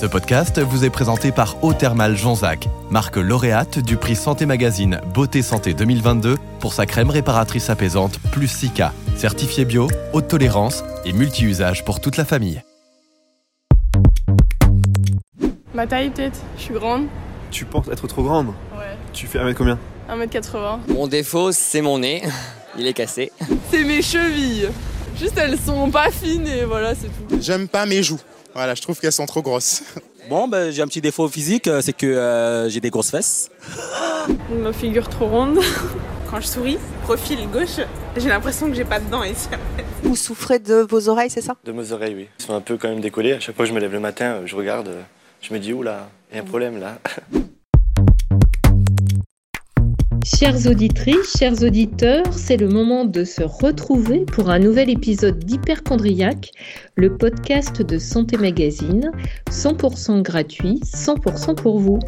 Ce podcast vous est présenté par Eau Thermale Jonzac, marque lauréate du prix Santé Magazine Beauté Santé 2022 pour sa crème réparatrice apaisante Plus Sika, certifiée bio, haute tolérance et multi-usage pour toute la famille. Ma taille peut-être, je suis grande. Tu penses être trop grande Ouais. Tu fais 1m combien 1m80. Mon défaut, c'est mon nez. Il est cassé. C'est mes chevilles. Juste elles sont pas fines et voilà, c'est tout. J'aime pas mes joues. Voilà, je trouve qu'elles sont trop grosses. Bon, ben, j'ai un petit défaut physique, euh, c'est que euh, j'ai des grosses fesses. Ma figure trop ronde. Quand je souris, profil gauche, j'ai l'impression que j'ai pas de dents ici. Vous souffrez de vos oreilles, c'est ça? De mes oreilles, oui. Elles sont un peu quand même décollées. À chaque fois que je me lève le matin, je regarde, je me dis, oula, il y a un problème là. Chères auditrices, chers auditeurs, c'est le moment de se retrouver pour un nouvel épisode d'Hyperchondriac, le podcast de Santé Magazine, 100% gratuit, 100% pour vous.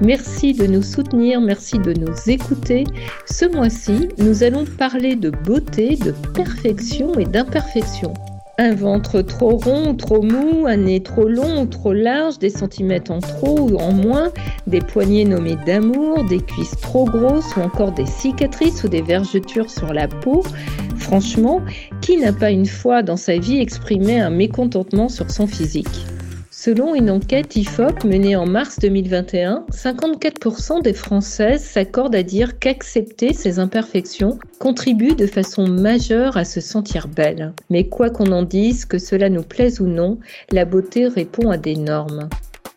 Merci de nous soutenir, merci de nous écouter. Ce mois-ci, nous allons parler de beauté, de perfection et d'imperfection. Un ventre trop rond ou trop mou, un nez trop long ou trop large, des centimètres en trop ou en moins, des poignets nommés d'amour, des cuisses trop grosses ou encore des cicatrices ou des vergetures sur la peau. Franchement, qui n'a pas une fois dans sa vie exprimé un mécontentement sur son physique? Selon une enquête IFOP menée en mars 2021, 54% des Françaises s'accordent à dire qu'accepter ces imperfections contribue de façon majeure à se sentir belle. Mais quoi qu'on en dise, que cela nous plaise ou non, la beauté répond à des normes.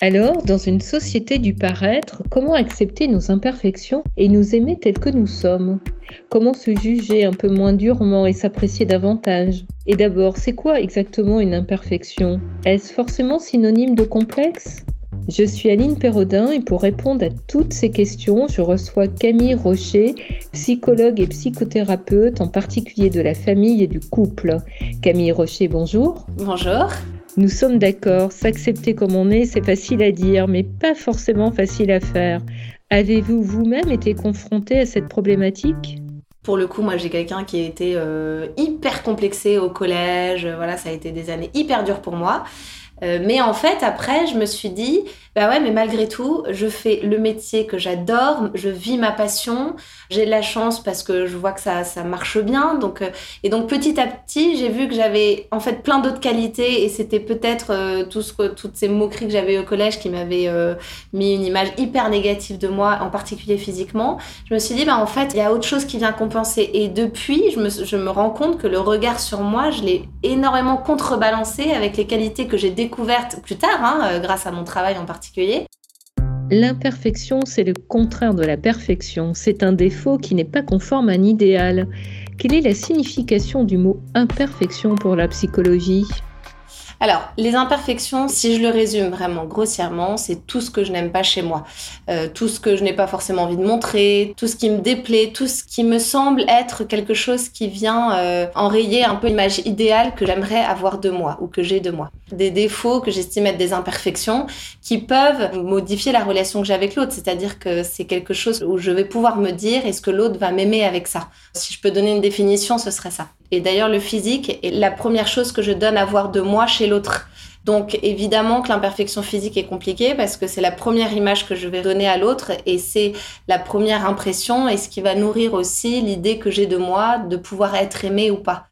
Alors, dans une société du paraître, comment accepter nos imperfections et nous aimer tels que nous sommes? Comment se juger un peu moins durement et s'apprécier davantage? Et d'abord, c'est quoi exactement une imperfection? Est-ce forcément synonyme de complexe? Je suis Aline Perrodin et pour répondre à toutes ces questions, je reçois Camille Rocher, psychologue et psychothérapeute, en particulier de la famille et du couple. Camille Rocher, bonjour. Bonjour. Nous sommes d'accord, s'accepter comme on est, c'est facile à dire, mais pas forcément facile à faire. Avez-vous vous-même été confronté à cette problématique? Pour le coup, moi j'ai quelqu'un qui a été euh, hyper complexé au collège, voilà, ça a été des années hyper dures pour moi. Euh, mais en fait, après, je me suis dit, bah ouais, mais malgré tout, je fais le métier que j'adore, je vis ma passion, j'ai de la chance parce que je vois que ça, ça marche bien. Donc, euh, et donc petit à petit, j'ai vu que j'avais en fait plein d'autres qualités et c'était peut-être euh, tout ce toutes ces moqueries que j'avais au collège qui m'avaient mis une image hyper négative de moi, en particulier physiquement. Je me suis dit, bah en fait, il y a autre chose qui vient compenser. Et depuis, je me, je me rends compte que le regard sur moi, je l'ai énormément contrebalancé avec les qualités que j'ai découvertes plus tard, hein, grâce à mon travail en particulier L'imperfection, c'est le contraire de la perfection. C'est un défaut qui n'est pas conforme à un idéal. Quelle est la signification du mot imperfection pour la psychologie? Alors, les imperfections, si je le résume vraiment grossièrement, c'est tout ce que je n'aime pas chez moi, euh, tout ce que je n'ai pas forcément envie de montrer, tout ce qui me déplaît, tout ce qui me semble être quelque chose qui vient euh, enrayer un peu l'image idéale que j'aimerais avoir de moi ou que j'ai de moi. Des défauts que j'estime être des imperfections qui peuvent modifier la relation que j'ai avec l'autre, c'est-à-dire que c'est quelque chose où je vais pouvoir me dire est-ce que l'autre va m'aimer avec ça? Si je peux donner une définition, ce serait ça. Et d'ailleurs, le physique est la première chose que je donne à voir de moi chez l'autre. Donc évidemment que l'imperfection physique est compliquée parce que c'est la première image que je vais donner à l'autre et c'est la première impression et ce qui va nourrir aussi l'idée que j'ai de moi de pouvoir être aimé ou pas.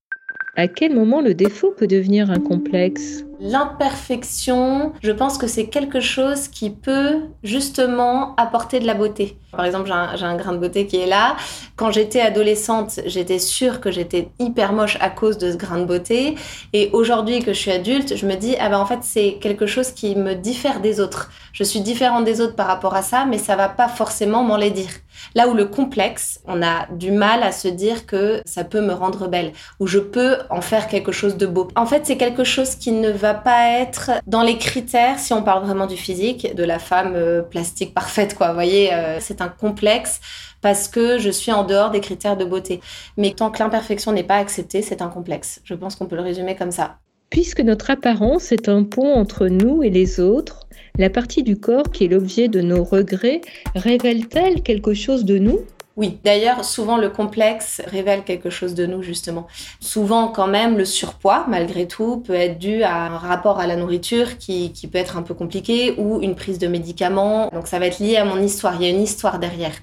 À quel moment le défaut peut devenir un complexe? L'imperfection, je pense que c'est quelque chose qui peut justement apporter de la beauté. Par exemple, j'ai un, grain de beauté qui est là. Quand j'étais adolescente, j'étais sûre que j'étais hyper moche à cause de ce grain de beauté. Et aujourd'hui que je suis adulte, je me dis, ah ben en fait, c'est quelque chose qui me diffère des autres. Je suis différente des autres par rapport à ça, mais ça va pas forcément m'en les dire. Là où le complexe, on a du mal à se dire que ça peut me rendre belle, ou je peux en faire quelque chose de beau. En fait, c'est quelque chose qui ne va pas être dans les critères, si on parle vraiment du physique, de la femme euh, plastique parfaite, quoi. Vous voyez, euh, c'est un complexe parce que je suis en dehors des critères de beauté. Mais tant que l'imperfection n'est pas acceptée, c'est un complexe. Je pense qu'on peut le résumer comme ça. Puisque notre apparence est un pont entre nous et les autres, la partie du corps qui est l'objet de nos regrets révèle-t-elle quelque chose de nous? Oui, d'ailleurs, souvent le complexe révèle quelque chose de nous, justement. Souvent, quand même, le surpoids, malgré tout, peut être dû à un rapport à la nourriture qui, qui, peut être un peu compliqué ou une prise de médicaments. Donc, ça va être lié à mon histoire. Il y a une histoire derrière.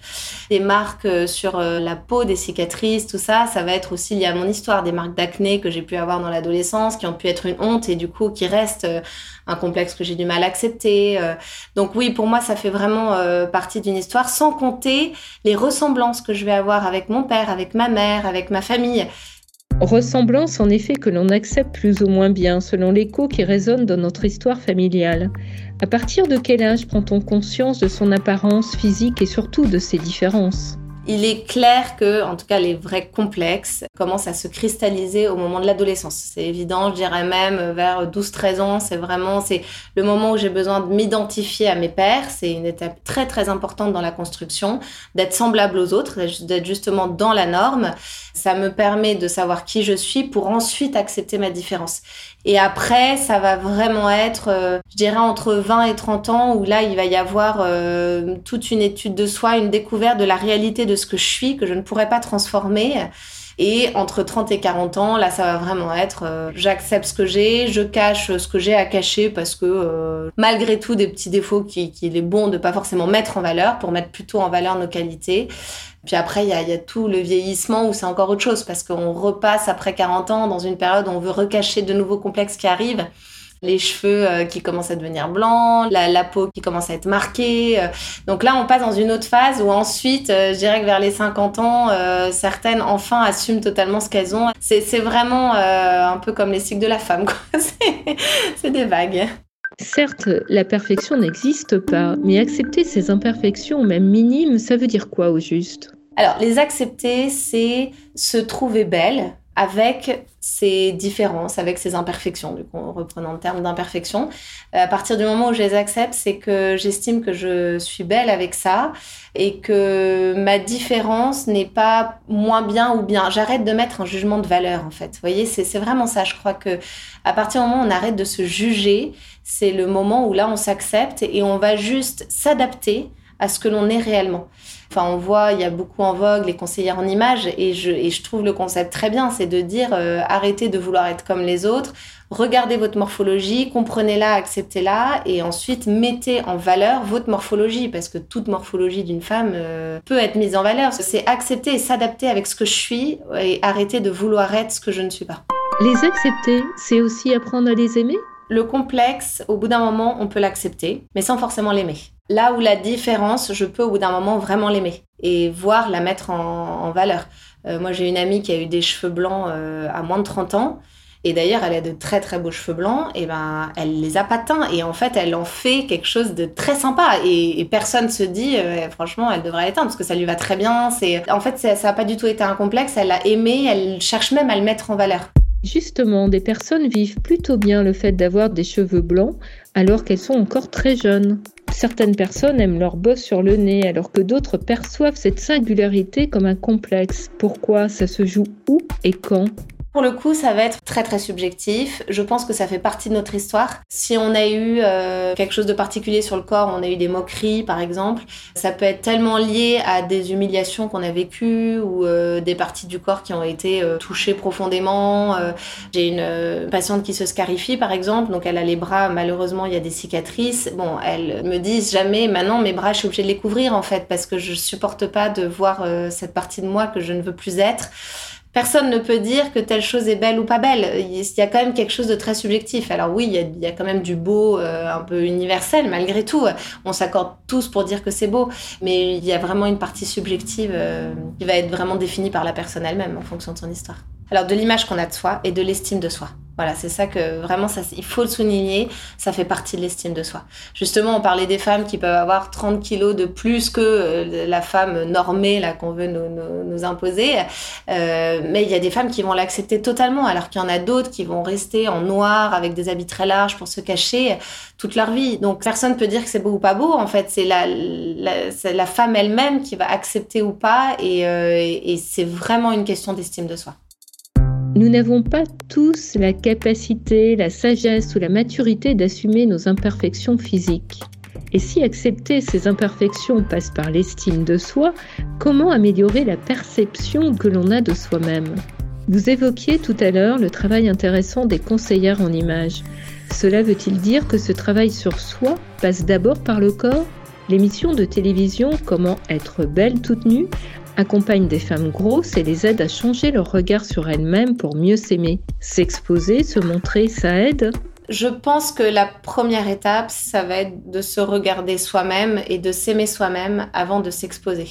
Des marques euh, sur euh, la peau, des cicatrices, tout ça, ça va être aussi lié à mon histoire. Des marques d'acné que j'ai pu avoir dans l'adolescence, qui ont pu être une honte et du coup, qui restent euh, un complexe que j'ai du mal à accepter. Donc oui, pour moi, ça fait vraiment partie d'une histoire, sans compter les ressemblances que je vais avoir avec mon père, avec ma mère, avec ma famille. Ressemblance en effet que l'on accepte plus ou moins bien selon l'écho qui résonne dans notre histoire familiale. À partir de quel âge prend-on conscience de son apparence physique et surtout de ses différences? Il est clair que, en tout cas, les vrais complexes commencent à se cristalliser au moment de l'adolescence. C'est évident, je dirais même vers 12-13 ans, c'est vraiment c'est le moment où j'ai besoin de m'identifier à mes pères. C'est une étape très très importante dans la construction, d'être semblable aux autres, d'être justement dans la norme. Ça me permet de savoir qui je suis pour ensuite accepter ma différence. Et après, ça va vraiment être, euh, je dirais, entre 20 et 30 ans, où là, il va y avoir euh, toute une étude de soi, une découverte de la réalité de ce que je suis, que je ne pourrais pas transformer. Et entre 30 et 40 ans, là, ça va vraiment être euh, j'accepte ce que j'ai, je cache ce que j'ai à cacher parce que malgré tout, des petits défauts qu'il qui est bon de pas forcément mettre en valeur pour mettre plutôt en valeur nos qualités. Puis après, il y a, y a, tout le vieillissement où c'est encore autre chose parce qu'on repasse après 40 ans dans une période où on veut recacher de nouveaux complexes qui arrivent. Les cheveux euh, qui commencent à devenir blancs, la, la, peau qui commence à être marquée. Euh. Donc là, on passe dans une autre phase où ensuite, euh, je dirais que vers les 50 ans, certaines enfin assument totalement ce qu'elles ont. C'est vraiment un peu comme les cycles de la femme. C'est des vagues. Certes, la perfection n'existe pas, mais accepter ces imperfections, même minimes, ça veut dire quoi au juste? Alors, les accepter, c'est se trouver belle avec ses différences, avec ses imperfections, du coup, en reprenant le terme d'imperfection. À partir du moment où je les accepte, c'est que j'estime que je suis belle avec ça et que ma différence n'est pas moins bien ou bien. J'arrête de mettre un jugement de valeur, en fait. Vous voyez, c'est vraiment ça. Je crois que à partir du moment où on arrête de se juger, c'est le moment où là, on s'accepte et on va juste s'adapter à ce que l'on est réellement. Enfin, on voit, il y a beaucoup en vogue les conseillères en images et je, et je trouve le concept très bien, c'est de dire euh, arrêtez de vouloir être comme les autres, regardez votre morphologie, comprenez-la, acceptez-la et ensuite mettez en valeur votre morphologie parce que toute morphologie d'une femme euh, peut être mise en valeur. C'est accepter et s'adapter avec ce que je suis et arrêter de vouloir être ce que je ne suis pas. Les accepter, c'est aussi apprendre à les aimer? Le complexe, au bout d'un moment, on peut l'accepter, mais sans forcément l'aimer. Là où la différence, je peux au bout d'un moment vraiment l'aimer et voir la mettre en, valeur. Euh, moi, j'ai une amie qui a eu des cheveux blancs euh, à moins de 30 ans. Et d'ailleurs, elle a de très très beaux cheveux blancs, et ben elle les a pas teints, et en fait, elle en fait quelque chose de très sympa. Et, personne se dit, euh, franchement, elle devrait les teindre parce que ça lui va très bien. C'est, en fait, ça n'a pas du tout été un complexe. Elle l'a aimé, elle cherche même à le mettre en valeur. Justement, des personnes vivent plutôt bien le fait d'avoir des cheveux blancs alors qu'elles sont encore très jeunes. Certaines personnes aiment leur bosse sur le nez alors que d'autres perçoivent cette singularité comme un complexe. Pourquoi ça se joue où et quand? Pour le coup, ça va être très très subjectif. Je pense que ça fait partie de notre histoire. Si on a eu euh, quelque chose de particulier sur le corps, on a eu des moqueries par exemple, ça peut être tellement lié à des humiliations qu'on a vécues ou euh, des parties du corps qui ont été euh, touchées profondément. J'ai une patiente qui se scarifie par exemple, donc elle a les bras, malheureusement il y a des cicatrices. Bon, elle me dit jamais maintenant mes bras je suis obligée de les couvrir en fait parce que je supporte pas de voir cette partie de moi que je ne veux plus être. Personne ne peut dire que telle chose est belle ou pas belle. Il y a quand même quelque chose de très subjectif. Alors oui, il y a, quand même du beau euh, un peu universel malgré tout. On s'accorde tous pour dire que c'est beau, mais il y a vraiment une partie subjective euh, qui va être vraiment définie par la personne elle-même en fonction de son histoire. Alors de l'image qu'on a de soi et de l'estime de soi. Voilà, c'est ça que vraiment, ça, il faut le souligner, ça fait partie de l'estime de soi. Justement, on parlait des femmes qui peuvent avoir 30 kilos de plus que euh, la femme normée là qu'on veut nous, nous, imposer, euh, mais il y a des femmes qui vont l'accepter totalement, alors qu'il y en a d'autres qui vont rester en noir avec des habits très larges pour se cacher toute leur vie. Donc personne peut dire que c'est beau ou pas beau, en fait, c'est la, la, la femme elle-même qui va accepter ou pas, et, euh, et c'est vraiment une question d'estime de soi. Nous n'avons pas tous la capacité, la sagesse ou la maturité d'assumer nos imperfections physiques. Et si accepter ces imperfections passe par l'estime de soi, comment améliorer la perception que l'on a de soi-même? Vous évoquiez tout à l'heure le travail intéressant des conseillères en images. Cela veut-il dire que ce travail sur soi passe d'abord par le corps? L'émission de télévision Comment être belle toute nue accompagne des femmes grosses et les aide à changer leur regard sur elles-mêmes pour mieux s'aimer. S'exposer, se montrer, ça aide? Je pense que la première étape, ça va être de se regarder soi-même et de s'aimer soi-même avant de s'exposer.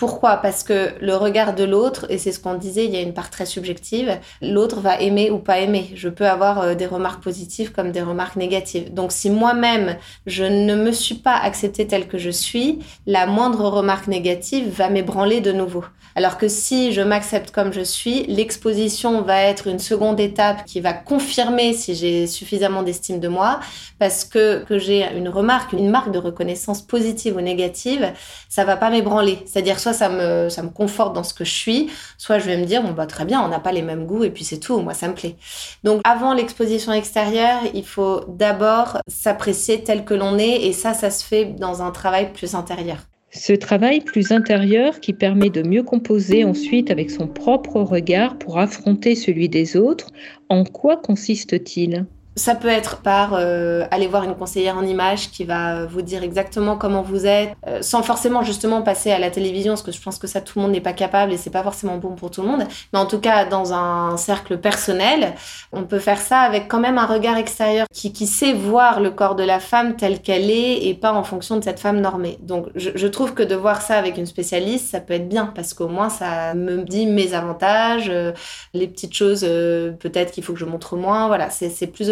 Pourquoi? Parce que le regard de l'autre, et c'est ce qu'on disait, il y a une part très subjective, l'autre va aimer ou pas aimer. Je peux avoir euh, des remarques positives comme des remarques négatives. Donc si moi-même, je ne me suis pas acceptée telle que je suis, la moindre remarque négative va m'ébranler de nouveau. Alors que si je m'accepte comme je suis, l'exposition va être une seconde étape qui va confirmer si j'ai suffisamment d'estime de moi, parce que que j'ai une remarque, une marque de reconnaissance positive ou négative, ça va pas m'ébranler. C'est-à-dire ça me, ça me conforte dans ce que je suis, soit je vais me dire, bon, bah, très bien, on n'a pas les mêmes goûts et puis c'est tout, moi, ça me plaît. Donc, avant l'exposition extérieure, il faut d'abord s'apprécier tel que l'on est et ça, ça se fait dans un travail plus intérieur. Ce travail plus intérieur qui permet de mieux composer ensuite avec son propre regard pour affronter celui des autres, en quoi consiste-t-il? Ça peut être par euh, aller voir une conseillère en image qui va vous dire exactement comment vous êtes, euh, sans forcément justement passer à la télévision, parce que je pense que ça tout le monde n'est pas capable et c'est pas forcément bon pour tout le monde. Mais en tout cas, dans un cercle personnel, on peut faire ça avec quand même un regard extérieur qui, sait voir le corps de la femme tel qu'elle est et pas en fonction de cette femme normée. Donc je, je, trouve que de voir ça avec une spécialiste, ça peut être bien parce qu'au moins ça me dit mes avantages, euh, les petites choses peut-être qu'il faut que je montre moins. Voilà, c'est plus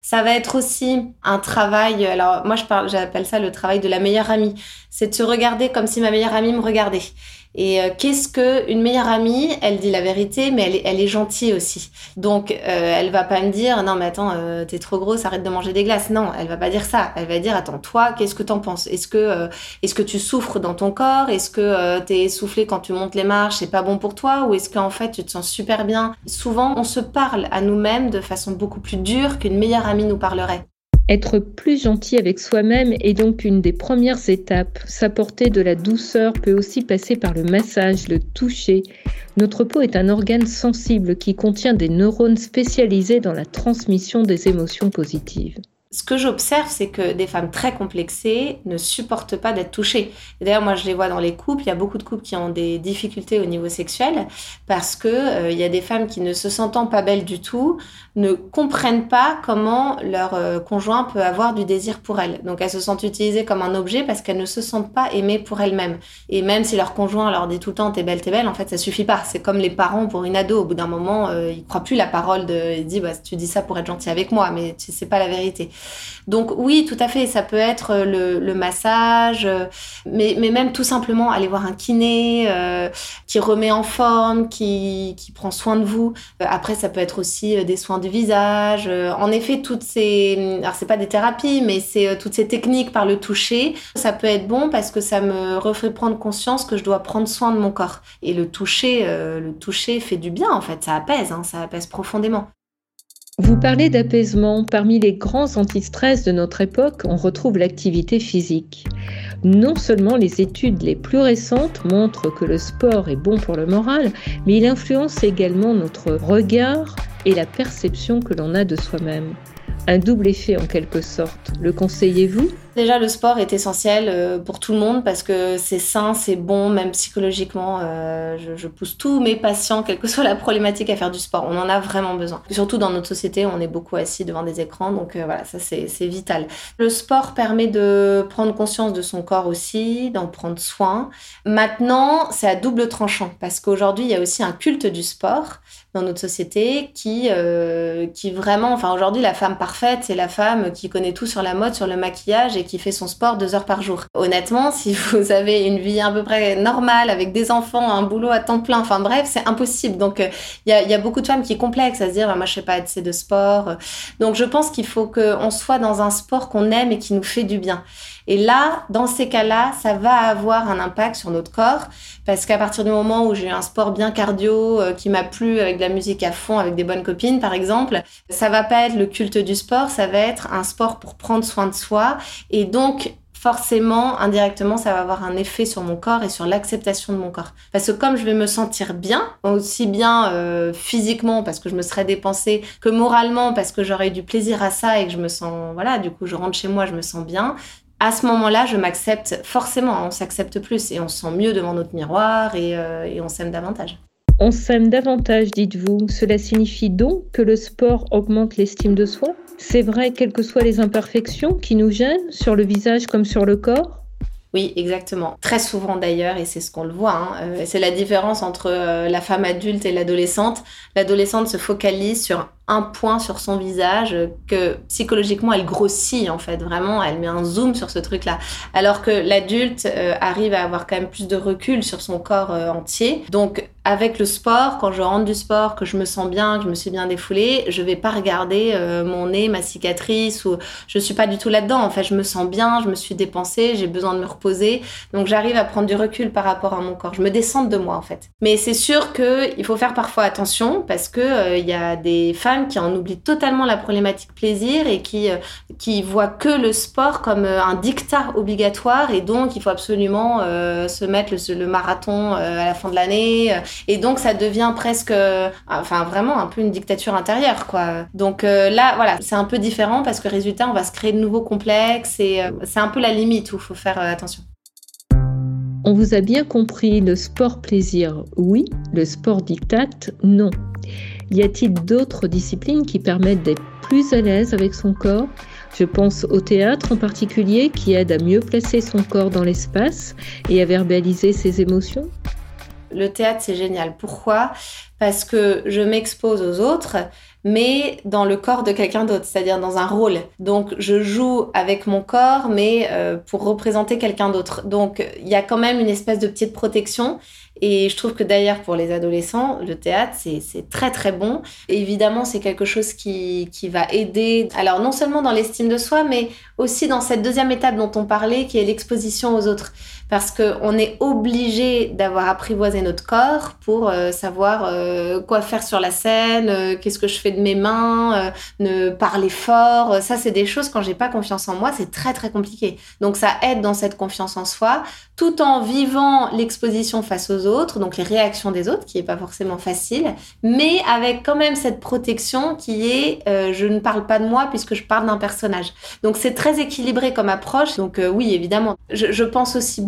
ça va être aussi un travail, alors moi je parle, j'appelle ça le travail de la meilleure amie. C'est de se regarder comme si ma meilleure amie me regardait. Et euh, qu'est-ce que une meilleure amie Elle dit la vérité, mais elle est, elle est gentille aussi. Donc, euh, elle va pas me dire non mais attends, euh, t'es trop grosse, arrête de manger des glaces. Non, elle va pas dire ça. Elle va dire attends, toi, qu'est-ce que t'en penses? Est-ce que euh, est-ce que tu souffres dans ton corps? Est-ce que t'es essoufflé quand tu montes les marches C'est pas bon pour toi? Ou est-ce qu'en fait tu te sens super bien? Souvent, on se parle à nous-mêmes de façon beaucoup plus dure qu'une meilleure amie nous parlerait. Être plus gentil avec soi-même est donc une des premières étapes. S'apporter de la douceur peut aussi passer par le massage, le toucher. Notre peau est un organe sensible qui contient des neurones spécialisés dans la transmission des émotions positives. Ce que j'observe, c'est que des femmes très complexées ne supportent pas d'être touchées. D'ailleurs, moi, je les vois dans les couples. Il y a beaucoup de couples qui ont des difficultés au niveau sexuel parce que euh, il y a des femmes qui ne se sentant pas belles du tout ne comprennent pas comment leur euh, conjoint peut avoir du désir pour elles. Donc, elles se sentent utilisées comme un objet parce qu'elles ne se sentent pas aimées pour elles-mêmes. Et même si leur conjoint leur dit tout le temps "t'es belle, t'es belle", en fait, ça suffit pas. C'est comme les parents pour une ado. Au bout d'un moment, euh, ils croient plus la parole de. Ils disent bah, "tu dis ça pour être gentil avec moi", mais c'est pas la vérité. Donc oui, tout à fait, ça peut être euh, le, massage, euh, mais, même tout simplement aller voir un kiné euh, qui remet en forme, qui, prend soin de vous. après, ça peut être aussi des soins du visage. en effet, toutes ces... Alors, c'est pas des thérapies, mais c'est toutes ces techniques par le toucher. Ça peut être bon parce que ça me refait prendre conscience que je dois prendre soin de mon corps. Et le toucher, le toucher fait du bien, en fait. Ça apaise, hein, ça apaise profondément. Vous parlez d'apaisement. Parmi les grands antistress de notre époque, on retrouve l'activité physique. Non seulement les études les plus récentes montrent que le sport est bon pour le moral, mais il influence également notre regard et la perception que l'on a de soi-même. Un double effet en quelque sorte. Le conseillez-vous Déjà, le sport est essentiel euh, pour tout le monde parce que c'est sain, c'est bon, même psychologiquement. Euh, je, pousse tous mes patients, quelle que soit la problématique, à faire du sport. On en a vraiment besoin. Surtout dans notre société, on est beaucoup assis devant des écrans, donc euh, voilà, ça c'est vital. Le sport permet de prendre conscience de son corps aussi, d'en prendre soin. Maintenant, c'est à double tranchant parce qu'aujourd'hui, il y a aussi un culte du sport dans notre société qui, qui vraiment, enfin aujourd'hui, la femme parfaite, c'est la femme qui connaît tout sur la mode, sur le maquillage qui fait son sport deux heures par jour. Honnêtement, si vous avez une vie à peu près normale avec des enfants, un boulot à temps plein, enfin bref, c'est impossible. Donc il euh, y, a, beaucoup de femmes qui complexent à se dire, bah, moi je sais pas assez de sport. Donc je pense qu'il faut qu'on soit dans un sport qu'on aime et qui nous fait du bien. Et là, dans ces cas-là, ça va avoir un impact sur notre corps parce qu'à partir du moment où j'ai un sport bien cardio euh, qui m'a plu avec de la musique à fond, avec des bonnes copines par exemple, ça va pas être le culte du sport, ça va être un sport pour prendre soin de soi et donc forcément, indirectement, ça va avoir un effet sur mon corps et sur l'acceptation de mon corps. Parce que comme je vais me sentir bien, aussi bien euh, physiquement parce que je me serais dépensée, que moralement parce que j'aurais eu du plaisir à ça et que je me sens, voilà, du coup, je rentre chez moi, je me sens bien. À ce moment-là, je m'accepte forcément, on s'accepte plus et on se sent mieux devant notre miroir et, euh, et on s'aime davantage. On s'aime davantage, dites-vous. Cela signifie donc que le sport augmente l'estime de soi? C'est vrai, quelles que soient les imperfections qui nous gênent, sur le visage comme sur le corps? Oui, exactement. Très souvent d'ailleurs, et c'est ce qu'on le voit, hein, euh, c'est la différence entre euh, la femme adulte et l'adolescente. L'adolescente se focalise sur un point sur son visage que psychologiquement elle grossit en fait. Vraiment elle met un zoom sur ce truc là alors que l'adulte euh, arrive à avoir quand même plus de recul sur son corps euh, entier. Donc avec le sport quand je rentre du sport que je me sens bien que je me suis bien défoulée je vais pas regarder euh, mon nez ma cicatrice ou je suis pas du tout là dedans en fait je me sens bien je me suis dépensée j'ai besoin de me reposer. Donc j'arrive à prendre du recul par rapport à mon corps. Je me descends de moi en fait. Mais c'est sûr que il faut faire parfois attention parce que il y a des femmes qui en oublie totalement la problématique plaisir et qui, euh, qui voit que le sport comme euh, un dictat obligatoire et donc il faut absolument euh, se mettre le, marathon à la fin de l'année et donc ça devient presque, enfin vraiment un peu une dictature intérieure quoi. Donc là voilà, c'est un peu différent parce que résultat on va se créer de nouveaux complexes et c'est un peu la limite où il faut faire attention. On vous a bien compris, le sport plaisir, oui, le sport dictate, non. Y a-t-il d'autres disciplines qui permettent d'être plus à l'aise avec son corps? Je pense au théâtre en particulier qui aide à mieux placer son corps dans l'espace et à verbaliser ses émotions. Le théâtre, c'est génial. Pourquoi? Parce que je m'expose aux autres, mais dans le corps de quelqu'un d'autre, c'est-à-dire dans un rôle. Donc, je joue avec mon corps, mais euh, pour représenter quelqu'un d'autre. Donc, il y a quand même une espèce de petite protection. Et je trouve que d'ailleurs pour les adolescents, le théâtre, c'est très très bon. évidemment, c'est quelque chose qui, qui va aider, alors non seulement dans l'estime de soi, mais aussi dans cette deuxième étape dont on parlait, qui est l'exposition aux autres. Parce qu'on est obligé d'avoir apprivoisé notre corps pour euh, savoir euh, quoi faire sur la scène, euh, qu'est-ce que je fais de mes mains, ne parler fort. Ça, c'est des choses, quand j'ai pas confiance en moi, c'est très très compliqué. Donc ça aide dans cette confiance en soi, tout en vivant l'exposition face aux autres, donc les réactions des autres, qui est pas forcément facile, mais avec quand même cette protection qui est je ne parle pas de moi puisque je parle d'un personnage. Donc c'est très équilibré comme approche. Donc oui, évidemment. Je, pense aussi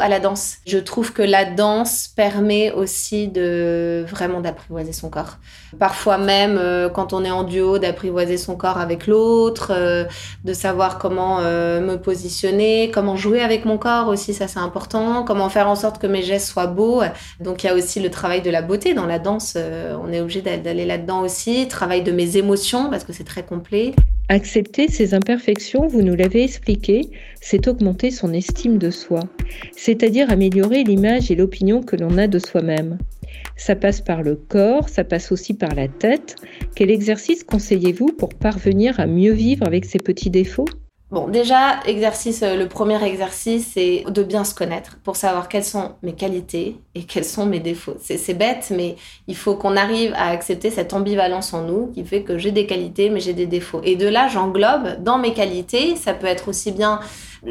à la danse. Je trouve que la danse permet aussi de vraiment d'apprivoiser son corps. Parfois même, euh, quand on est en duo, d'apprivoiser son corps avec l'autre, euh, de savoir comment me positionner, comment jouer avec mon corps aussi, ça c'est important. Comment faire en sorte que mes gestes soient beaux. Donc il y a aussi le travail de la beauté dans la danse. on est obligé d'aller là-dedans aussi. Travail de mes émotions parce que c'est très complet. Accepter ses imperfections, vous nous l'avez expliqué, c'est augmenter son estime de soi, c'est-à-dire améliorer l'image et l'opinion que l'on a de soi-même. Ça passe par le corps, ça passe aussi par la tête. Quel exercice conseillez-vous pour parvenir à mieux vivre avec ses petits défauts? Bon, déjà, exercice, euh, le premier exercice, c'est de bien se connaître pour savoir quelles sont mes qualités et quels sont mes défauts. C'est bête, mais il faut qu'on arrive à accepter cette ambivalence en nous qui fait que j'ai des qualités, mais j'ai des défauts. Et de là, j'englobe dans mes qualités, ça peut être aussi bien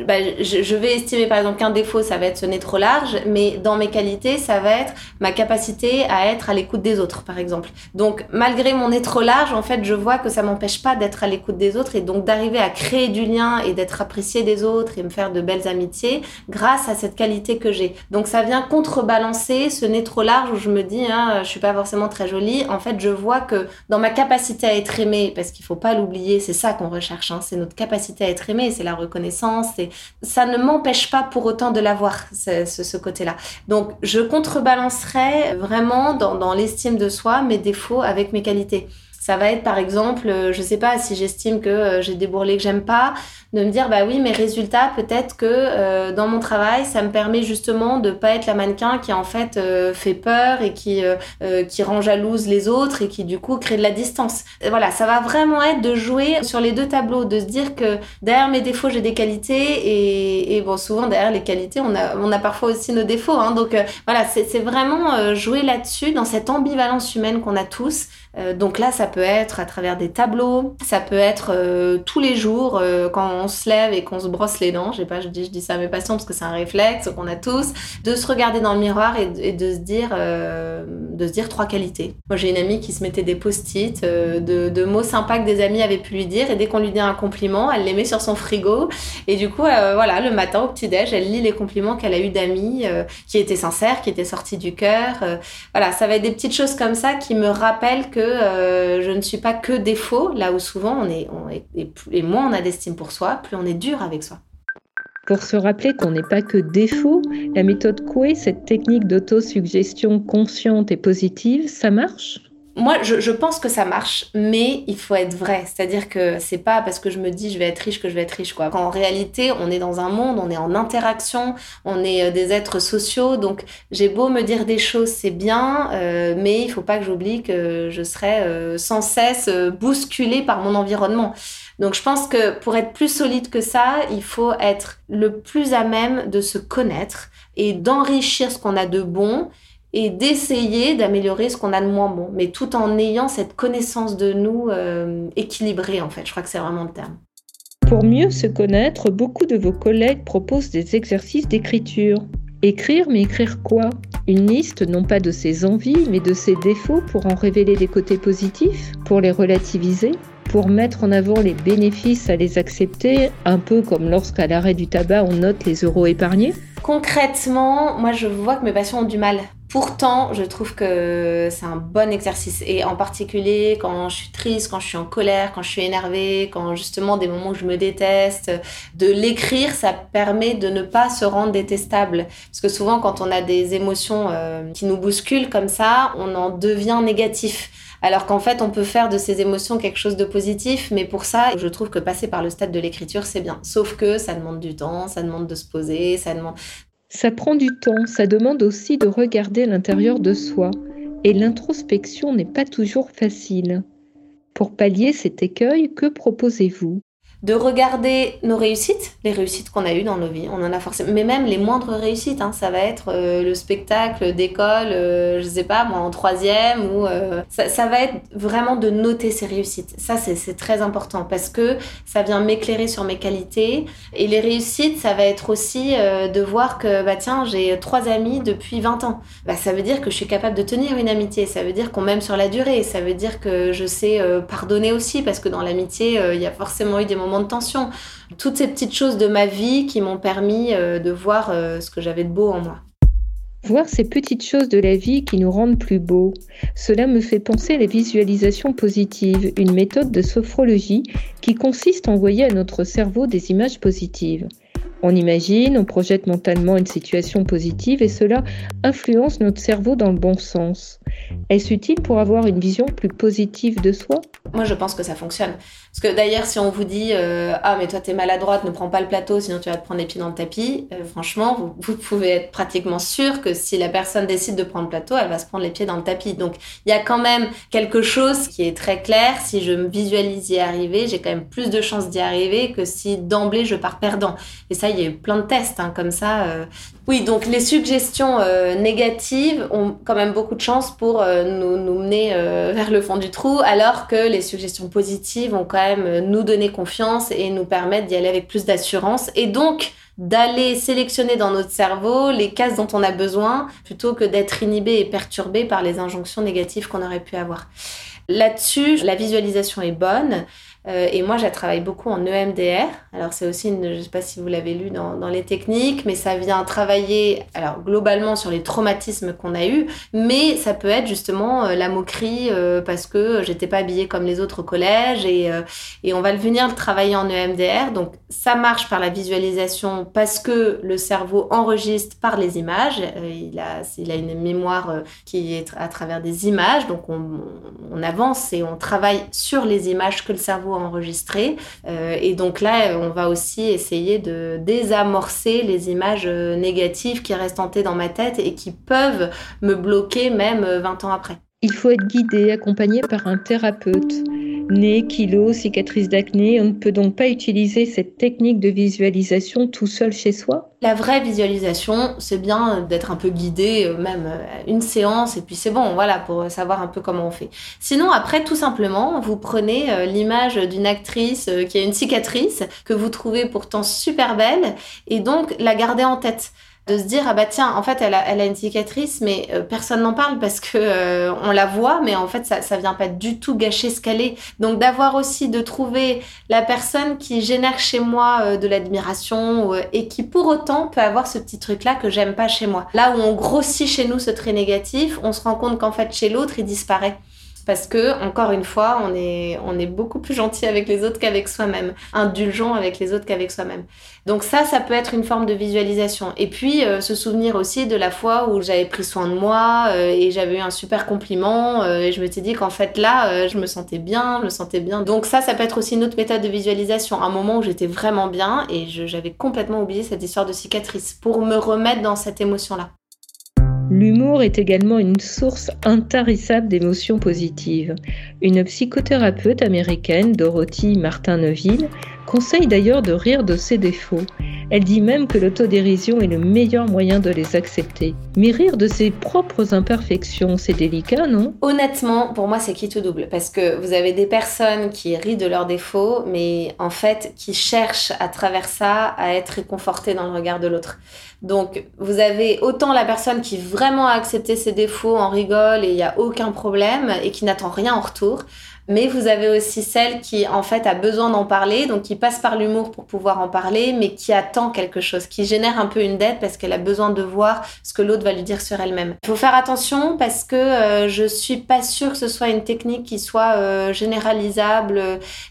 bah, je, vais estimer par exemple qu'un défaut, ça va être ce nez trop large, mais dans mes qualités, ça va être ma capacité à être à l'écoute des autres, par exemple. Donc, malgré mon nez trop large, en fait, je vois que ça m'empêche pas d'être à l'écoute des autres et donc d'arriver à créer du lien et d'être apprécié des autres et me faire de belles amitiés grâce à cette qualité que j'ai. Donc, ça vient contrebalancer ce nez trop large où je me dis, hein, je suis pas forcément très jolie. En fait, je vois que dans ma capacité à être aimée, parce qu'il faut pas l'oublier, c'est ça qu'on recherche, hein, c'est notre capacité à être aimée, c'est la reconnaissance, ça ne m'empêche pas pour autant de l'avoir, ce, ce côté-là. Donc, je contrebalancerai vraiment dans, dans l'estime de soi mes défauts avec mes qualités. Ça va être par exemple, euh, je sais pas si j'estime que euh, j'ai des bourrelets que j'aime pas, de me dire bah oui mes résultats peut-être que euh, dans mon travail ça me permet justement de pas être la mannequin qui en fait fait peur et qui qui rend jalouse les autres et qui du coup crée de la distance. Voilà, ça va vraiment être de jouer sur les deux tableaux, de se dire que derrière mes défauts j'ai des qualités et, et bon souvent derrière les qualités on a on a parfois aussi nos défauts hein, donc voilà c'est vraiment jouer là-dessus dans cette ambivalence humaine qu'on a tous Euh, donc là, ça peut être à travers des tableaux, ça peut être euh, tous les jours euh, quand on se lève et qu'on se brosse les dents. Je pas, je dis, je dis ça à mes patients parce que c'est un réflexe qu'on a tous, de se regarder dans le miroir et, de se dire, de se dire trois qualités. Moi, j'ai une amie qui se mettait des post-it de, de, mots sympas que des amis avaient pu lui dire et dès qu'on lui dit un compliment, elle les met sur son frigo et du coup, voilà, le matin au petit déj, elle lit les compliments qu'elle a eu d'amis qui étaient sincères, qui étaient sortis du cœur. voilà, ça va être des petites choses comme ça qui me rappellent que euh, je ne suis pas que défaut, là où souvent on est, et moins on a d'estime pour soi, plus on est dur avec soi. Pour se rappeler qu'on n'est pas que défaut, la méthode Coué, cette technique d'autosuggestion consciente et positive, ça marche? Moi, je, pense que ça marche, mais il faut être vrai. C'est-à-dire que c'est pas parce que je me dis je vais être riche que je vais être riche, quoi. en réalité, on est dans un monde, on est en interaction, on est euh, des êtres sociaux. Donc, j'ai beau me dire des choses, c'est bien, euh, mais il faut pas que j'oublie que je serai euh, sans cesse bousculée par mon environnement. Donc, je pense que pour être plus solide que ça, il faut être le plus à même de se connaître et d'enrichir ce qu'on a de bon et d'essayer d'améliorer ce qu'on a de moins bon, mais tout en ayant cette connaissance de nous euh, équilibrée en fait. Je crois que c'est vraiment le terme. Pour mieux se connaître, beaucoup de vos collègues proposent des exercices d'écriture. Écrire, mais écrire quoi? Une liste non pas de ses envies, mais de ses défauts pour en révéler des côtés positifs, pour les relativiser, pour mettre en avant les bénéfices à les accepter, un peu comme lorsqu'à l'arrêt du tabac on note les euros épargnés? Concrètement, moi je vois que mes patients ont du mal Pourtant, je trouve que c'est un bon exercice. Et en particulier quand je suis triste, quand je suis en colère, quand je suis énervée, quand justement des moments où je me déteste, de l'écrire, ça permet de ne pas se rendre détestable. Parce que souvent, quand on a des émotions euh, qui nous bousculent comme ça, on en devient négatif. Alors qu'en fait, on peut faire de ces émotions quelque chose de positif, mais pour ça, je trouve que passer par le stade de l'écriture, c'est bien. Sauf que ça demande du temps, ça demande de se poser, ça demande... Ça prend du temps, ça demande aussi de regarder l'intérieur de soi, et l'introspection n'est pas toujours facile. Pour pallier cet écueil, que proposez-vous? De regarder nos réussites, les réussites qu'on a eues dans nos vies. On en a forcément, mais même les moindres réussites. Hein, ça va être euh, le spectacle d'école, euh, je sais pas, moi en troisième, ou euh, ça, va être vraiment de noter ces réussites. Ça, c'est très important parce que ça vient m'éclairer sur mes qualités. Et les réussites, ça va être aussi de voir que, bah tiens, j'ai trois amis depuis 20 ans. Bah, ça veut dire que je suis capable de tenir une amitié. Ça veut dire qu'on m'aime sur la durée. Ça veut dire que je sais pardonner aussi parce que dans l'amitié, il y a forcément eu des moments de tension. Toutes ces petites choses de ma vie qui m'ont permis euh, de voir euh, ce que j'avais de beau en moi. Voir ces petites choses de la vie qui nous rendent plus beaux, cela me fait penser à la visualisation positive, une méthode de sophrologie qui consiste à envoyer à notre cerveau des images positives. On imagine, on projette mentalement une situation positive et cela influence notre cerveau dans le bon sens. Est-ce utile pour avoir une vision plus positive de soi? Moi, je pense que ça fonctionne. Parce que d'ailleurs, si on vous dit euh, Ah, mais toi, t'es maladroite, ne prends pas le plateau, sinon tu vas te prendre les pieds dans le tapis, euh, franchement, vous, pouvez être pratiquement sûr que si la personne décide de prendre le plateau, elle va se prendre les pieds dans le tapis. Donc, il y a quand même quelque chose qui est très clair. Si je me visualise y arriver, j'ai quand même plus de chances d'y arriver que si d'emblée je pars perdant. Et ça, il y a eu plein de tests hein, comme ça. Euh. Oui, donc les suggestions négatives ont quand même beaucoup de chances pour nous, nous, mener vers le fond du trou, alors que les suggestions positives ont quand même euh, nous donner confiance et nous permettre d'y aller avec plus d'assurance et donc d'aller sélectionner dans notre cerveau les cases dont on a besoin plutôt que d'être inhibé et perturbé par les injonctions négatives qu'on aurait pu avoir. Là-dessus, la visualisation est bonne. Euh, et moi, je travaille beaucoup en EMDR. Alors, c'est aussi, une, je ne sais pas si vous l'avez lu dans, les techniques, mais ça vient travailler, alors globalement sur les traumatismes qu'on a eus, mais ça peut être justement euh, la moquerie euh, parce que j'étais pas habillée comme les autres au collège et, on va venir le travailler en EMDR. Donc, ça marche par la visualisation parce que le cerveau enregistre par les images. il, a, il a une mémoire qui est à travers des images. Donc, on, on avance et on travaille sur les images que le cerveau enregistré. Euh, et donc là, on va aussi essayer de désamorcer les images euh, négatives qui restent hantées dans ma tête et qui peuvent me bloquer même 20 euh, ans après. Il faut être guidé, accompagné par un thérapeute. Nez, kilos, cicatrices d'acné, on ne peut donc pas utiliser cette technique de visualisation tout seul chez soi? La vraie visualisation, c'est bien d'être un peu guidé, euh, même euh, une séance, et puis c'est bon, voilà, pour savoir un peu comment on fait. Sinon, après, tout simplement, vous prenez euh, l'image d'une actrice qui a une cicatrice, que vous trouvez pourtant super belle, et donc la garder en tête de se dire ah bah tiens en fait elle a, elle a une cicatrice mais euh, personne n'en parle parce que euh, on la voit mais en fait ça ça vient pas du tout gâcher ce qu'elle est. Donc d'avoir aussi de trouver la personne qui génère chez moi euh, de l'admiration et qui pour autant peut avoir ce petit truc là que j'aime pas chez moi. Là où on grossit chez nous ce trait négatif on se rend compte qu'en fait chez l'autre il disparaît. Parce que, encore une fois, on est, on est beaucoup plus gentil avec les autres qu'avec soi-même, indulgent avec les autres qu'avec soi-même. Donc ça, ça peut être une forme de visualisation. Et puis, euh, se souvenir aussi de la fois où j'avais pris soin de moi euh, et j'avais eu un super compliment euh, et je me suis dit qu'en fait là, je me sentais bien, je me sentais bien. Donc ça, ça peut être aussi une autre méthode de visualisation. Un moment où j'étais vraiment bien et j'avais complètement oublié cette histoire de cicatrice pour me remettre dans cette émotion-là. L'humour est également une source intarissable d'émotions positives. Une psychothérapeute américaine, Dorothy Martin-Neville, conseille d'ailleurs de rire de ses défauts. Elle dit même que l'autodérision est le meilleur moyen de les accepter. Mais rire de ses propres imperfections, c'est délicat, non? Honnêtement, pour moi, c'est qui tout double. Parce que vous avez des personnes qui rient de leurs défauts, mais en fait, qui cherchent à travers ça à être réconfortées dans le regard de l'autre. Donc, vous avez autant la personne qui vraiment a accepté ses défauts, en rigole et il n'y a aucun problème et qui n'attend rien en retour. Mais vous avez aussi celle qui, en fait, a besoin d'en parler, donc qui passe par l'humour pour pouvoir en parler, mais qui attend quelque chose, qui génère un peu une dette parce qu'elle a besoin de voir ce que l'autre va lui dire sur elle-même. Il faut faire attention parce que euh, je suis pas sûre que ce soit une technique qui soit euh, généralisable.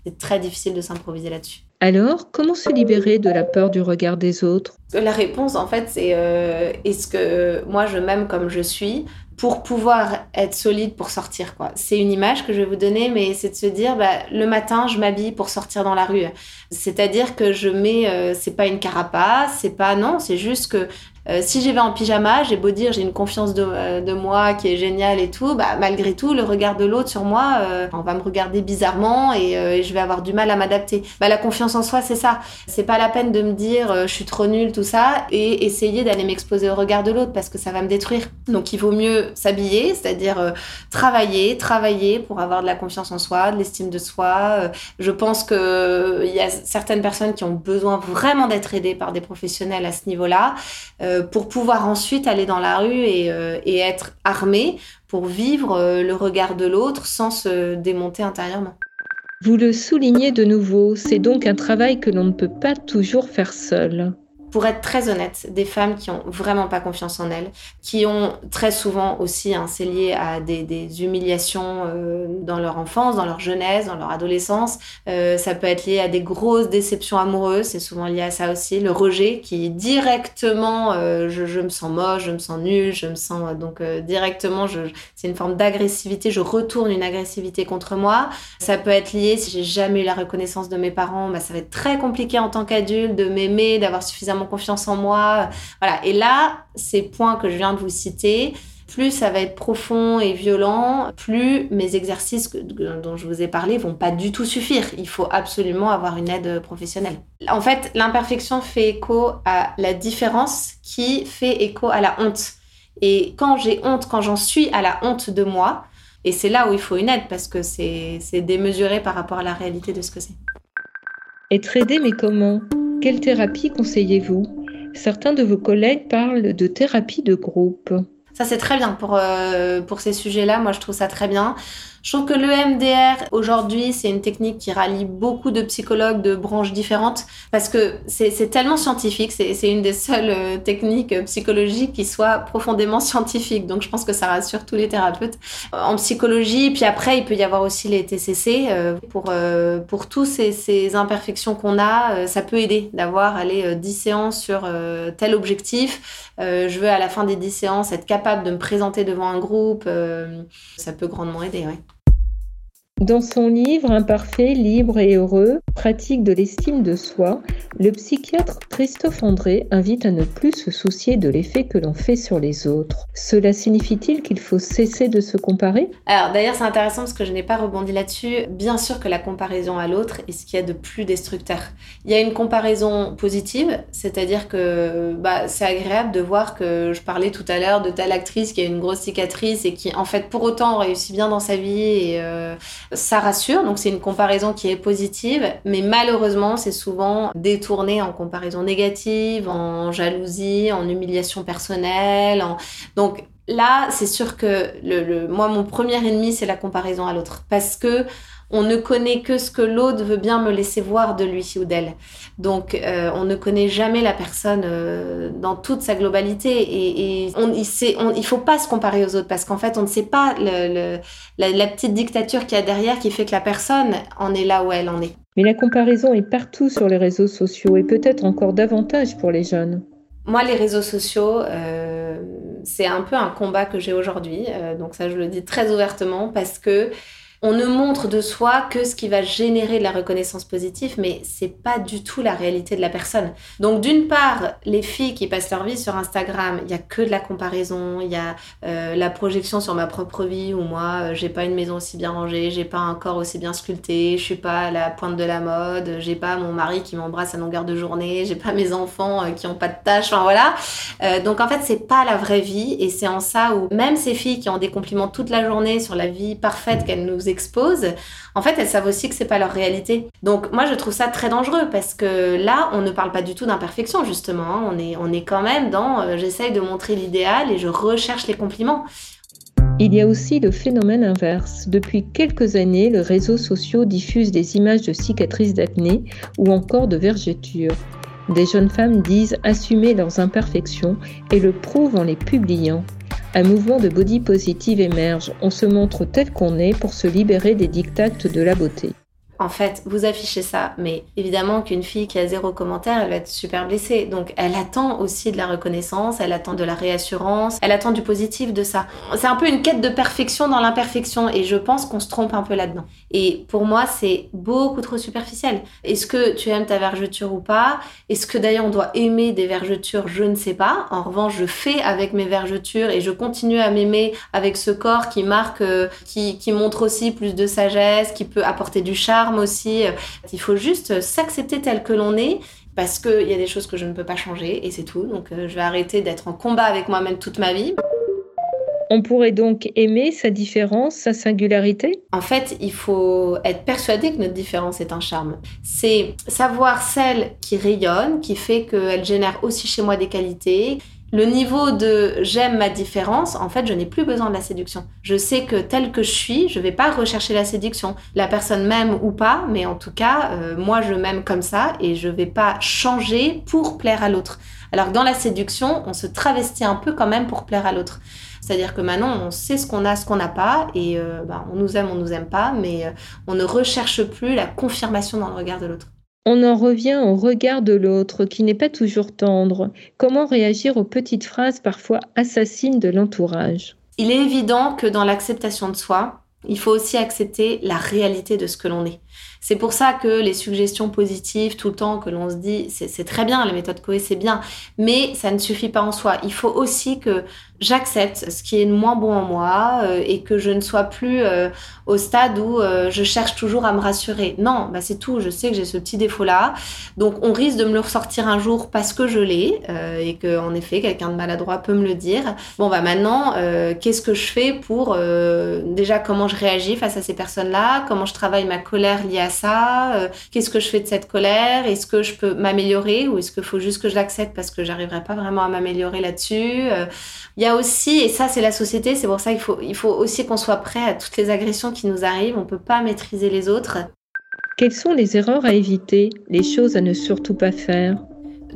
C'est très difficile de s'improviser là-dessus. Alors, comment se libérer de la peur du regard des autres? La réponse, en fait, c'est euh, est-ce que moi je m'aime comme je suis? Pour pouvoir être solide pour sortir quoi. C'est une image que je vais vous donner mais c'est de se dire bah, le matin je m'habille pour sortir dans la rue. C'est-à-dire que je mets euh, c'est pas une carapace, c'est pas non, c'est juste que euh, si j'y vais en pyjama, j'ai beau dire j'ai une confiance de, euh, moi qui est géniale et tout, bah, malgré tout, le regard de l'autre sur moi, euh, on va me regarder bizarrement et, je vais avoir du mal à m'adapter. Bah, la confiance en soi, c'est ça. C'est pas la peine de me dire je suis trop nulle, tout ça, et essayer d'aller m'exposer au regard de l'autre parce que ça va me détruire. Donc il vaut mieux s'habiller, c'est-à-dire travailler, travailler pour avoir de la confiance en soi, de l'estime de soi. je pense qu'il y a certaines personnes qui ont besoin vraiment d'être aidées par des professionnels à ce niveau-là. Pour pouvoir ensuite aller dans la rue et, euh, être armé pour vivre euh, le regard de l'autre sans se démonter intérieurement. Vous le soulignez de nouveau, c'est donc un travail que l'on ne peut pas toujours faire seul pour être très honnête, des femmes qui ont vraiment pas confiance en elles, qui ont très souvent aussi, hein, c'est lié à des, des humiliations euh, dans leur enfance, dans leur jeunesse, dans leur adolescence. Euh, ça peut être lié à des grosses déceptions amoureuses, c'est souvent lié à ça aussi. Le rejet qui directement, euh, je, je, me sens moche, je me sens nulle, je me sens donc directement, c'est une forme d'agressivité, je retourne une agressivité contre moi. Ça peut être lié, si j'ai jamais eu la reconnaissance de mes parents, bah, ça va être très compliqué en tant qu'adulte de m'aimer, d'avoir suffisamment confiance en moi. Voilà. Et là, ces points que je viens de vous citer, plus ça va être profond et violent, plus mes exercices dont je vous ai parlé vont pas du tout suffire. Il faut absolument avoir une aide professionnelle. En fait, l'imperfection fait écho à la différence qui fait écho à la honte. Et quand j'ai honte, quand j'en suis à la honte de moi, et c'est là où il faut une aide parce que c'est démesuré par rapport à la réalité de ce que c'est. Être aidé, mais comment quelle thérapie conseillez-vous? Certains de vos collègues parlent de thérapie de groupe. Ça, c'est très bien pour, euh, pour ces sujets-là. Moi, je trouve ça très bien. Je trouve que l'EMDR, aujourd'hui, c'est une technique qui rallie beaucoup de psychologues de branches différentes parce que c'est tellement scientifique. C'est une des seules euh, techniques psychologiques qui soit profondément scientifique. Donc, je pense que ça rassure tous les thérapeutes en psychologie. Puis après, il peut y avoir aussi les TCC. Euh, pour, euh, pour tous ces, imperfections qu'on a, ça peut aider d'avoir allez, 10 séances sur tel objectif. je veux à la fin des 10 séances être capable de me présenter devant un groupe. ça peut grandement aider, ouais. Dans son livre Imparfait, libre et heureux, pratique de l'estime de soi, le psychiatre Christophe André invite à ne plus se soucier de l'effet que l'on fait sur les autres. Cela signifie-t-il qu'il faut cesser de se comparer? Alors d'ailleurs c'est intéressant parce que je n'ai pas rebondi là-dessus. Bien sûr que la comparaison à l'autre est ce qu'il y a de plus destructeur. Il y a une comparaison positive, c'est-à-dire que bah, c'est agréable de voir que je parlais tout à l'heure de telle actrice qui a une grosse cicatrice et qui en fait pour autant réussit bien dans sa vie et euh, ça rassure, donc c'est une comparaison qui est positive, mais malheureusement, c'est souvent détourné en comparaison négative, en jalousie, en humiliation personnelle. Donc là, c'est sûr que le, moi, mon premier ennemi, c'est la comparaison à l'autre. Parce que on ne connaît que ce que l'autre veut bien me laisser voir de lui ou d'elle. Donc, euh, on ne connaît jamais la personne euh, dans toute sa globalité. Et, et on, il, il faut pas se comparer aux autres parce qu'en fait, on ne sait pas le, la, la, petite dictature qu'il y a derrière qui fait que la personne en est là où elle en est. Mais la comparaison est partout sur les réseaux sociaux et peut-être encore davantage pour les jeunes. Moi, les réseaux sociaux, euh, c'est un peu un combat que j'ai aujourd'hui. Donc ça, je le dis très ouvertement parce que on ne montre de soi que ce qui va générer de la reconnaissance positive, mais c'est pas du tout la réalité de la personne. Donc d'une part, les filles qui passent leur vie sur Instagram, il y a que de la comparaison, il y a euh, la projection sur ma propre vie où moi euh, j'ai pas une maison aussi bien rangée, j'ai pas un corps aussi bien sculpté, je suis pas à la pointe de la mode, j'ai pas mon mari qui m'embrasse à longueur de journée, j'ai pas mes enfants euh, qui ont pas de tâches, enfin voilà. donc en fait c'est pas la vraie vie et c'est en ça où même ces filles qui ont des compliments toute la journée sur la vie parfaite qu'elles nous exposent, en fait, elles savent aussi que c'est pas leur réalité. Donc moi, je trouve ça très dangereux parce que là, on ne parle pas du tout d'imperfection justement. Hein. On est, on est quand même dans, euh, j'essaye de montrer l'idéal et je recherche les compliments. Il y a aussi le phénomène inverse. Depuis quelques années, les réseaux sociaux diffusent des images de cicatrices d'acné ou encore de vergetures. Des jeunes femmes disent assumer leurs imperfections et le prouvent en les publiant. Un mouvement de body positive émerge. On se montre tel qu'on est pour se libérer des dictates de la beauté en fait, vous affichez ça, mais évidemment qu'une fille qui a zéro commentaire, elle va être super blessée. Donc, elle attend aussi de la reconnaissance, elle attend de la réassurance, elle attend du positif de ça. C'est un peu une quête de perfection dans l'imperfection, et je pense qu'on se trompe un peu là-dedans. Et pour moi, c'est beaucoup trop superficiel. Est-ce que tu aimes ta vergeture ou pas? Est-ce que d'ailleurs on doit aimer des vergetures? Je ne sais pas. En revanche, je fais avec mes vergetures et je continue à m'aimer avec ce corps qui marque, euh, qui, qui montre aussi plus de sagesse, qui peut apporter du charme aussi. Il faut juste s'accepter tel que l'on est parce qu'il y a des choses que je ne peux pas changer et c'est tout. Donc euh, je vais arrêter d'être en combat avec moi-même toute ma vie. On pourrait donc aimer sa différence, sa singularité? En fait, il faut être persuadé que notre différence est un charme. C'est savoir celle qui rayonne, qui fait qu'elle génère aussi chez moi des qualités, le niveau de j'aime ma différence, en fait, je n'ai plus besoin de la séduction. Je sais que tel que je suis, je vais pas rechercher la séduction. La personne m'aime ou pas, mais en tout cas, euh, moi, je m'aime comme ça et je vais pas changer pour plaire à l'autre. Alors que dans la séduction, on se travestit un peu quand même pour plaire à l'autre. C'est-à-dire que maintenant, on sait ce qu'on a, ce qu'on n'a pas, et euh, bah, on nous aime, on nous aime pas, mais euh, on ne recherche plus la confirmation dans le regard de l'autre. On en revient au regard de l'autre qui n'est pas toujours tendre. Comment réagir aux petites phrases parfois assassines de l'entourage? Il est évident que dans l'acceptation de soi, il faut aussi accepter la réalité de ce que l'on est. C'est pour ça que les suggestions positives tout le temps que l'on se dit, c'est très bien, la méthode Coe, c'est bien, mais ça ne suffit pas en soi. Il faut aussi que j'accepte ce qui est moins bon en moi euh, et que je ne sois plus euh, au stade où euh, je cherche toujours à me rassurer. Non, bah c'est tout, je sais que j'ai ce petit défaut-là. Donc on risque de me le ressortir un jour parce que je l'ai et que en effet quelqu'un de maladroit peut me le dire. Bon bah maintenant, qu'est-ce que je fais pour déjà comment je réagis face à ces personnes-là, comment je travaille ma colère liée à ça, qu'est-ce que je fais de cette colère, est-ce que je peux m'améliorer ou est-ce qu'il faut juste que je l'accepte parce que j'arriverai pas vraiment à m'améliorer là-dessus. Il y a aussi, et ça c'est la société, c'est pour ça qu'il faut, il faut aussi qu'on soit prêt à toutes les agressions qui nous arrivent. On peut pas maîtriser les autres. Quelles sont les erreurs à éviter, les choses à ne surtout pas faire?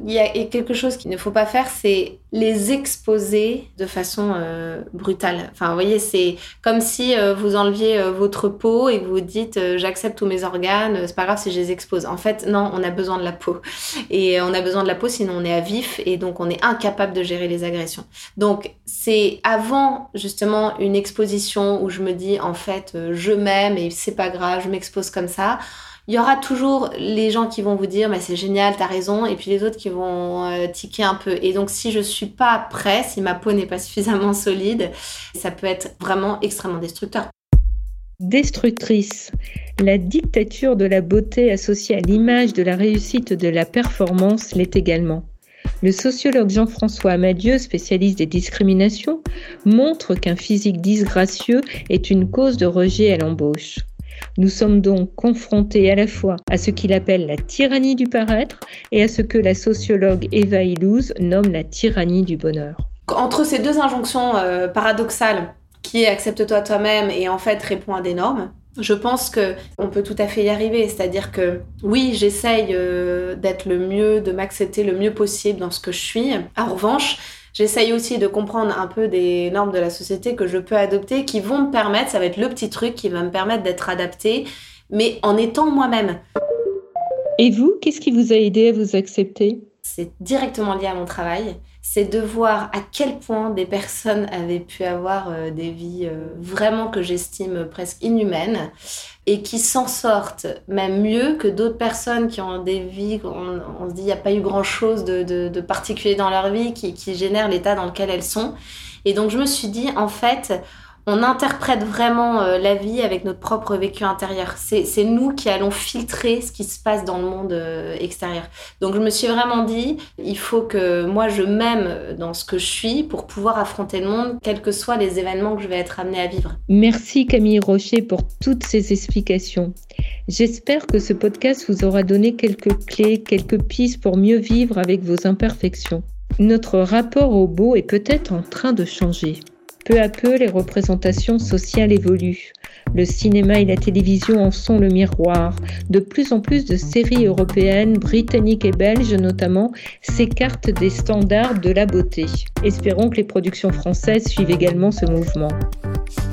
Il y a quelque chose qu'il ne faut pas faire, c'est les exposer de façon euh, brutale. Enfin, vous voyez, c'est comme si euh, vous enleviez euh, votre peau et vous dites j'accepte tous mes organes, c'est pas grave si je les expose. En fait, non, on a besoin de la peau. Et on a besoin de la peau, sinon on est à vif et donc on est incapable de gérer les agressions. Donc, c'est avant justement une exposition où je me dis en fait je m'aime et c'est pas grave, je m'expose comme ça il y aura toujours les gens qui vont vous dire mais c'est génial, t'as raison, et puis les autres qui vont euh, tiquer un peu. Et donc si je suis pas prêt, si ma peau n'est pas suffisamment solide, ça peut être vraiment extrêmement destructeur. Destructrice. La dictature de la beauté associée à l'image de la réussite de la performance l'est également. Le sociologue Jean-François Amadieu, spécialiste des discriminations, montre qu'un physique disgracieux est une cause de rejet à l'embauche. Nous sommes donc confrontés à la fois à ce qu'il appelle la tyrannie du paraître et à ce que la sociologue Eva Illouz nomme la tyrannie du bonheur. Entre ces deux injonctions euh, paradoxales, qui est accepte-toi toi-même et en fait réponds à des normes, je pense que on peut tout à fait y arriver. C'est-à-dire que oui, j'essaye euh, d'être le mieux, de m'accepter le mieux possible dans ce que je suis. En revanche, J'essaye aussi de comprendre un peu des normes de la société que je peux adopter qui vont me permettre, ça va être le petit truc qui va me permettre d'être adapté, mais en étant moi-même. Et vous, qu'est-ce qui vous a aidé à vous accepter? C'est directement lié à mon travail. C'est de voir à quel point des personnes avaient pu avoir euh, des vies euh, vraiment que j'estime presque inhumaines et qui s'en sortent même mieux que d'autres personnes qui ont des vies, on, se dit il n'y a pas eu grand-chose de, particulier dans leur vie qui génère l'état dans lequel elles sont. Et donc je me suis dit, en fait, on interprète vraiment euh, la vie avec notre propre vécu intérieur. C'est nous qui allons filtrer ce qui se passe dans le monde euh, extérieur. Donc je me suis vraiment dit, il faut que moi je m'aime dans ce que je suis pour pouvoir affronter le monde, quels que soient les événements que je vais être amenée à vivre. Merci Camille Rocher pour toutes ces explications. J'espère que ce podcast vous aura donné quelques clés, quelques pistes pour mieux vivre avec vos imperfections. Notre rapport au beau est peut-être en train de changer. Peu à peu, les représentations sociales évoluent. Le cinéma et la télévision en sont le miroir. De plus en plus de séries européennes, britanniques et belges notamment, s'écartent des standards de la beauté. Espérons que les productions françaises suivent également ce mouvement.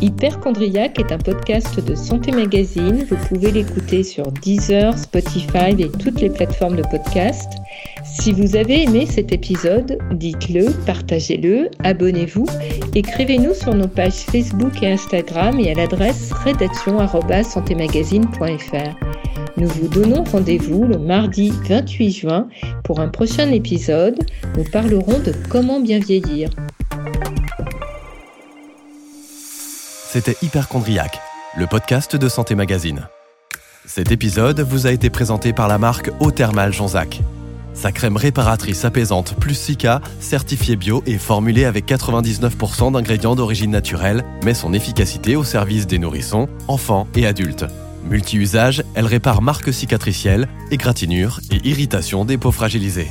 Hyperchondriac est un podcast de Santé Magazine. Vous pouvez l'écouter sur Deezer, Spotify et toutes les plateformes de podcast. Si vous avez aimé cet épisode, dites-le, partagez-le, abonnez-vous, écrivez-nous sur nos pages Facebook et Instagram et à l'adresse rédaction@santémagazine.fr. Nous vous donnons rendez-vous le mardi 28 juin pour un prochain épisode. Nous parlerons de comment bien vieillir. C'était Hyperchondriac, le podcast de Santé Magazine. Cet épisode vous a été présenté par la marque Eau Thermale Jonzac. Sa crème réparatrice apaisante plus Sika, certifiée bio et formulée avec 99% d'ingrédients d'origine naturelle, met son efficacité au service des nourrissons, enfants et adultes. Multi-usage, elle répare marques cicatricielles, égratignures et irritations des peaux fragilisées.